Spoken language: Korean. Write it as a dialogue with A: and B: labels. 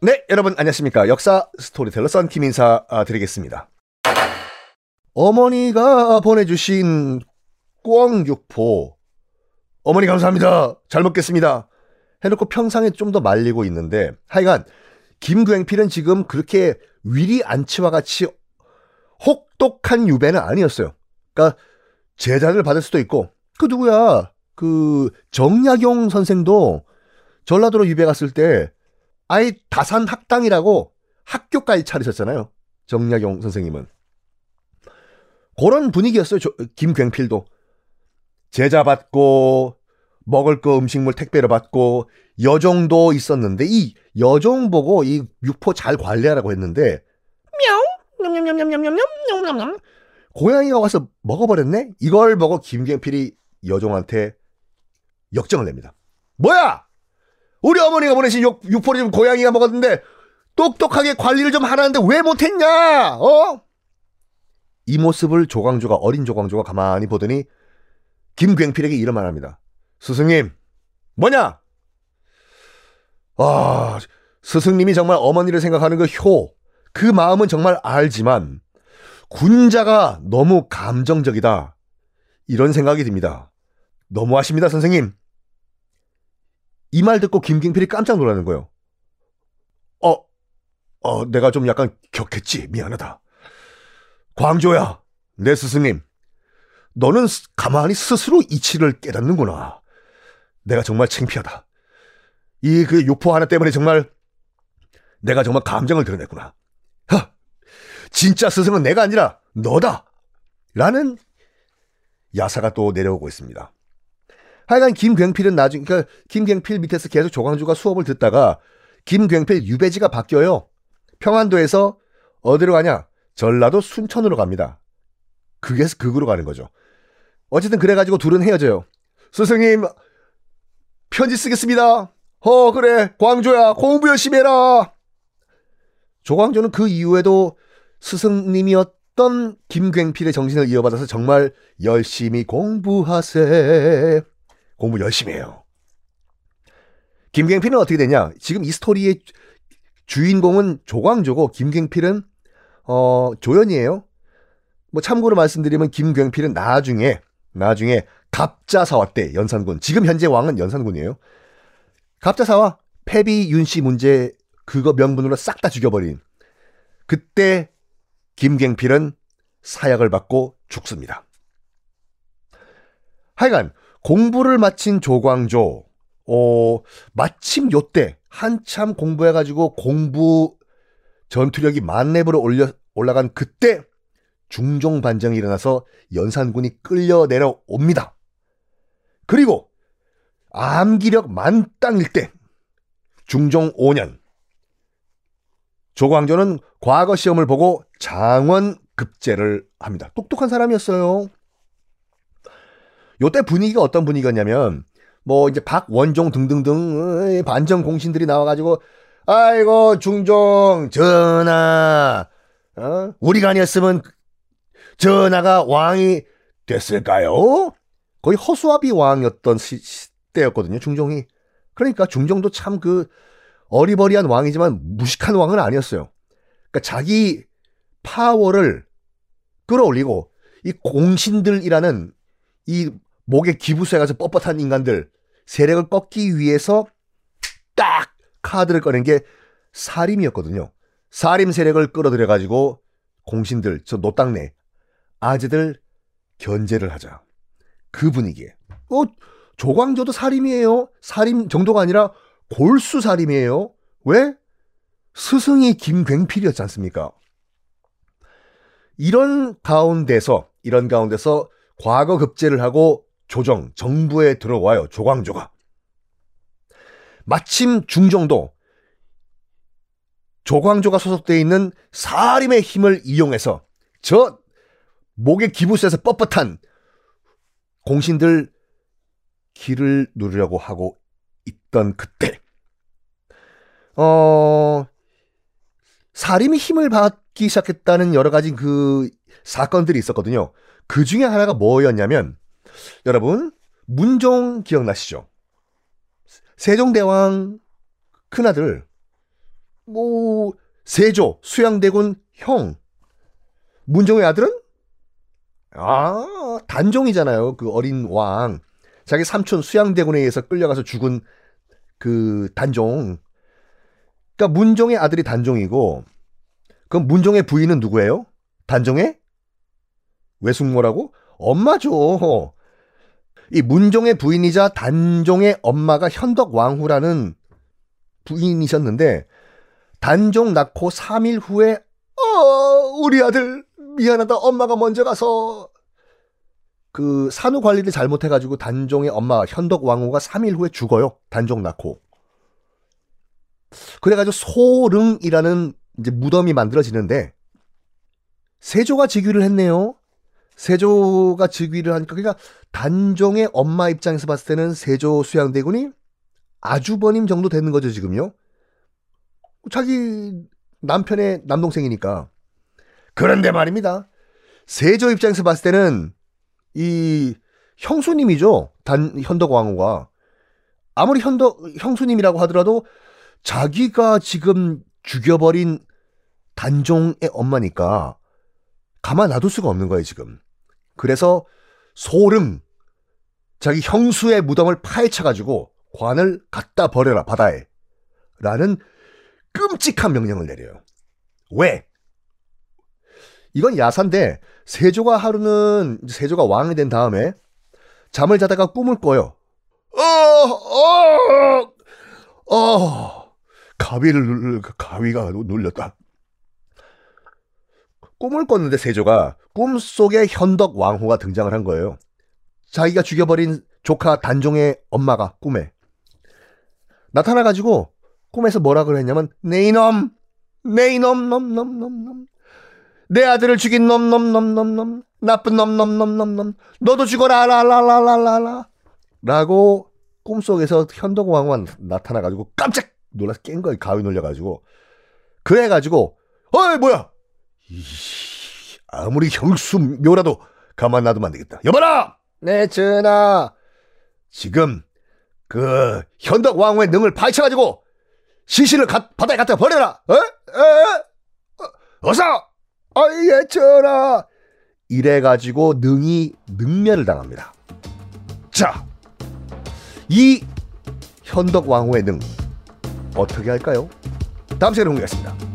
A: 네, 여러분 안녕하십니까. 역사 스토리텔러 썬킴 인사 아, 드리겠습니다. 어머니가 보내주신 꿩육포. 어머니 감사합니다. 잘 먹겠습니다. 해놓고 평상에 좀 더 말리고 있는데 하여간 김굉필은 지금 그렇게 위리 안치와 같이 혹독한 유배는 아니었어요. 그러니까 제자를 받을 수도 있고 그 누구야 그 정약용 선생도 전라도로 유배 갔을 때 아예 다산 학당이라고 학교까지 차리셨잖아요. 정약용 선생님은. 그런 분위기였어요. 저, 김굉필도. 제자 받고 먹을 거 음식물 택배로 받고 여종도 있었는데 이 여종 보고 이 육포 잘 관리하라고 했는데 명 냠냠냠냠냠냠냠냠 고양이가 와서 먹어버렸네. 이걸 보고 김굉필이 여종한테 역정을 냅니다. 뭐야? 우리 어머니가 보내신 육, 육포를 좀 고양이가 먹었는데 똑똑하게 관리를 좀 하라는데 왜 못했냐? 어? 이 모습을 조광조가 어린 조광조가 가만히 보더니 김굉필에게 이런 말 합니다. 스승님 뭐냐? 아 스승님이 정말 어머니를 생각하는 그 효, 그 마음은 정말 알지만 군자가 너무 감정적이다. 이런 생각이 듭니다. 너무하십니다, 선생님. 이 말 듣고 김경필이 깜짝 놀라는 거예요. 어, 어, 내가 좀 약간 격했지. 미안하다. 광조야, 내 스승님. 너는 가만히 스스로 이치를 깨닫는구나. 내가 정말 창피하다. 이그 육포 하나 때문에 정말 내가 정말 감정을 드러냈구나. 하! 진짜 스승은 내가 아니라 너다! 라는 야사가 또 내려오고 있습니다. 하여간 김굉필은 나중에 그러니까 김굉필 밑에서 계속 조광주가 수업을 듣다가 김굉필 유배지가 바뀌어요. 평안도에서 어디로 가냐? 전라도 순천으로 갑니다. 그게 극으로 가는 거죠. 어쨌든 그래가지고 둘은 헤어져요. 스승님 편지 쓰겠습니다. 어 그래 광조야 공부 열심히 해라. 조광조는 그 이후에도 스승님이었던 김굉필의 정신을 이어받아서 정말 열심히 공부하세. 공부 열심히 해요. 김갱필은 어떻게 되냐? 지금 이 스토리의 주인공은 조광조고 김갱필은 어, 조연이에요. 뭐 참고로 말씀드리면 김경필은 나중에 나중에 갑자사화 때 연산군 지금 현재 왕은 연산군이에요. 갑자사화 패비 윤씨 문제 그거 명분으로 싹 다 죽여버린 그때 김갱필은 사약을 받고 죽습니다. 하여간 공부를 마친 조광조, 어, 마침 요때 한참 공부해가지고 공부 전투력이 만렙으로 올려, 올라간 그때 중종 반정이 일어나서 연산군이 끌려 내려옵니다. 그리고 암기력 만땅일 때 중종 5년 조광조는 과거 시험을 보고 장원 급제를 합니다. 똑똑한 사람이었어요. 요때 분위기가 어떤 분위기였냐면 뭐 이제 박원종 등등등 반정 공신들이 나와가지고 아이고 중종 전하 어? 우리가 아니었으면 전하가 왕이 됐을까요? 거의 허수아비 왕이었던 시, 때였거든요 중종이 그러니까 중종도 참 그 어리버리한 왕이지만 무식한 왕은 아니었어요. 그러니까 자기 파워를 끌어올리고 이 공신들이라는 이 목에 기부세 가서 뻣뻣한 인간들 세력을 꺾기 위해서 딱 카드를 꺼낸 게 사림이었거든요. 사림 세력을 끌어들여 가지고 공신들 저 노땅네 아재들 견제를 하자. 그 분위기에. 어 조광조도 사림이에요. 사림 정도가 아니라 골수 사림이에요. 왜? 스승이 김굉필이었지 않습니까? 이런 가운데서 이런 가운데서 과거 급제를 하고 조정, 정부에 들어와요. 조광조가. 마침 중정도 조광조가 소속되어 있는 사림의 힘을 이용해서 저 목에 기부세에서 뻣뻣한 공신들 길을 누르려고 하고 있던 그때 어 사림이 힘을 받기 시작했다는 여러 가지 그 사건들이 있었거든요. 그 중에 하나가 뭐였냐면 여러분, 문종 기억나시죠? 세종대왕 큰아들 뭐 세조 수양대군 형 문종의 아들은 아 단종이잖아요 그 어린 왕 자기 삼촌 수양대군에 의해서 끌려가서 죽은 그 단종 그러니까 문종의 아들이 단종이고 그럼 문종의 부인은 누구예요? 단종의 외숙모라고? 엄마죠. 이 문종의 부인이자 단종의 엄마가 현덕 왕후라는 부인이셨는데 단종 낳고 3일 후에 어 우리 아들 미안하다 엄마가 먼저 가서 그 산후 관리를 잘못해 가지고 단종의 엄마 현덕 왕후가 3일 후에 죽어요 단종 낳고 그래 가지고 소릉이라는 이제 무덤이 만들어지는데 세조가 즉위를 했네요. 세조가 즉위를 하니까 그러니까 단종의 엄마 입장에서 봤을 때는 세조 수양대군이 아주버님 정도 되는 거죠 지금요. 자기 남편의 남동생이니까. 그런데 말입니다. 세조 입장에서 봤을 때는 이 형수님이죠. 단 현덕 왕후가 아무리 현덕 형수님이라고 하더라도 자기가 지금 죽여버린 단종의 엄마니까 가만 놔둘 수가 없는 거예요, 지금. 그래서 소름, 자기 형수의 무덤을 파헤쳐가지고 관을 갖다 버려라, 바다에. 라는 끔찍한 명령을 내려요. 왜? 이건 야사인데, 세조가 하루는, 세조가 왕이 된 다음에 잠을 자다가 꿈을 꿔요. 어, 어, 어, 가위를, 가위가 눌렸다. 꿈을 꿨는데 세조가 꿈속에 현덕 왕후가 등장을 한 거예요. 자기가 죽여버린 조카 단종의 엄마가 꿈에 나타나가지고 꿈에서 뭐라 그랬냐면 네 이놈! 네 이놈! 놈 놈 놈놈! 내 아들을 죽인 놈 놈 놈 놈놈! 나쁜 놈 놈 놈 놈놈! 너도 죽어라! 라라라라라라! 라고 꿈속에서 현덕 왕후가 나타나가지고 깜짝 놀라서 깬 거예요. 가위 놀려가지고. 그래가지고 어이 뭐야 아무리 형수묘라도 가만 놔두면 안 되겠다. 여봐라! 네, 전하. 지금 그 현덕 왕후의 능을 파헤쳐가지고 시신을 가, 바다에 갖다 버려라. 어? 어? 어서! 아, 예, 전하. 이래가지고 능이 능멸을 당합니다. 자, 이 현덕 왕후의 능 어떻게 할까요? 다음 시간에 공개하겠습니다.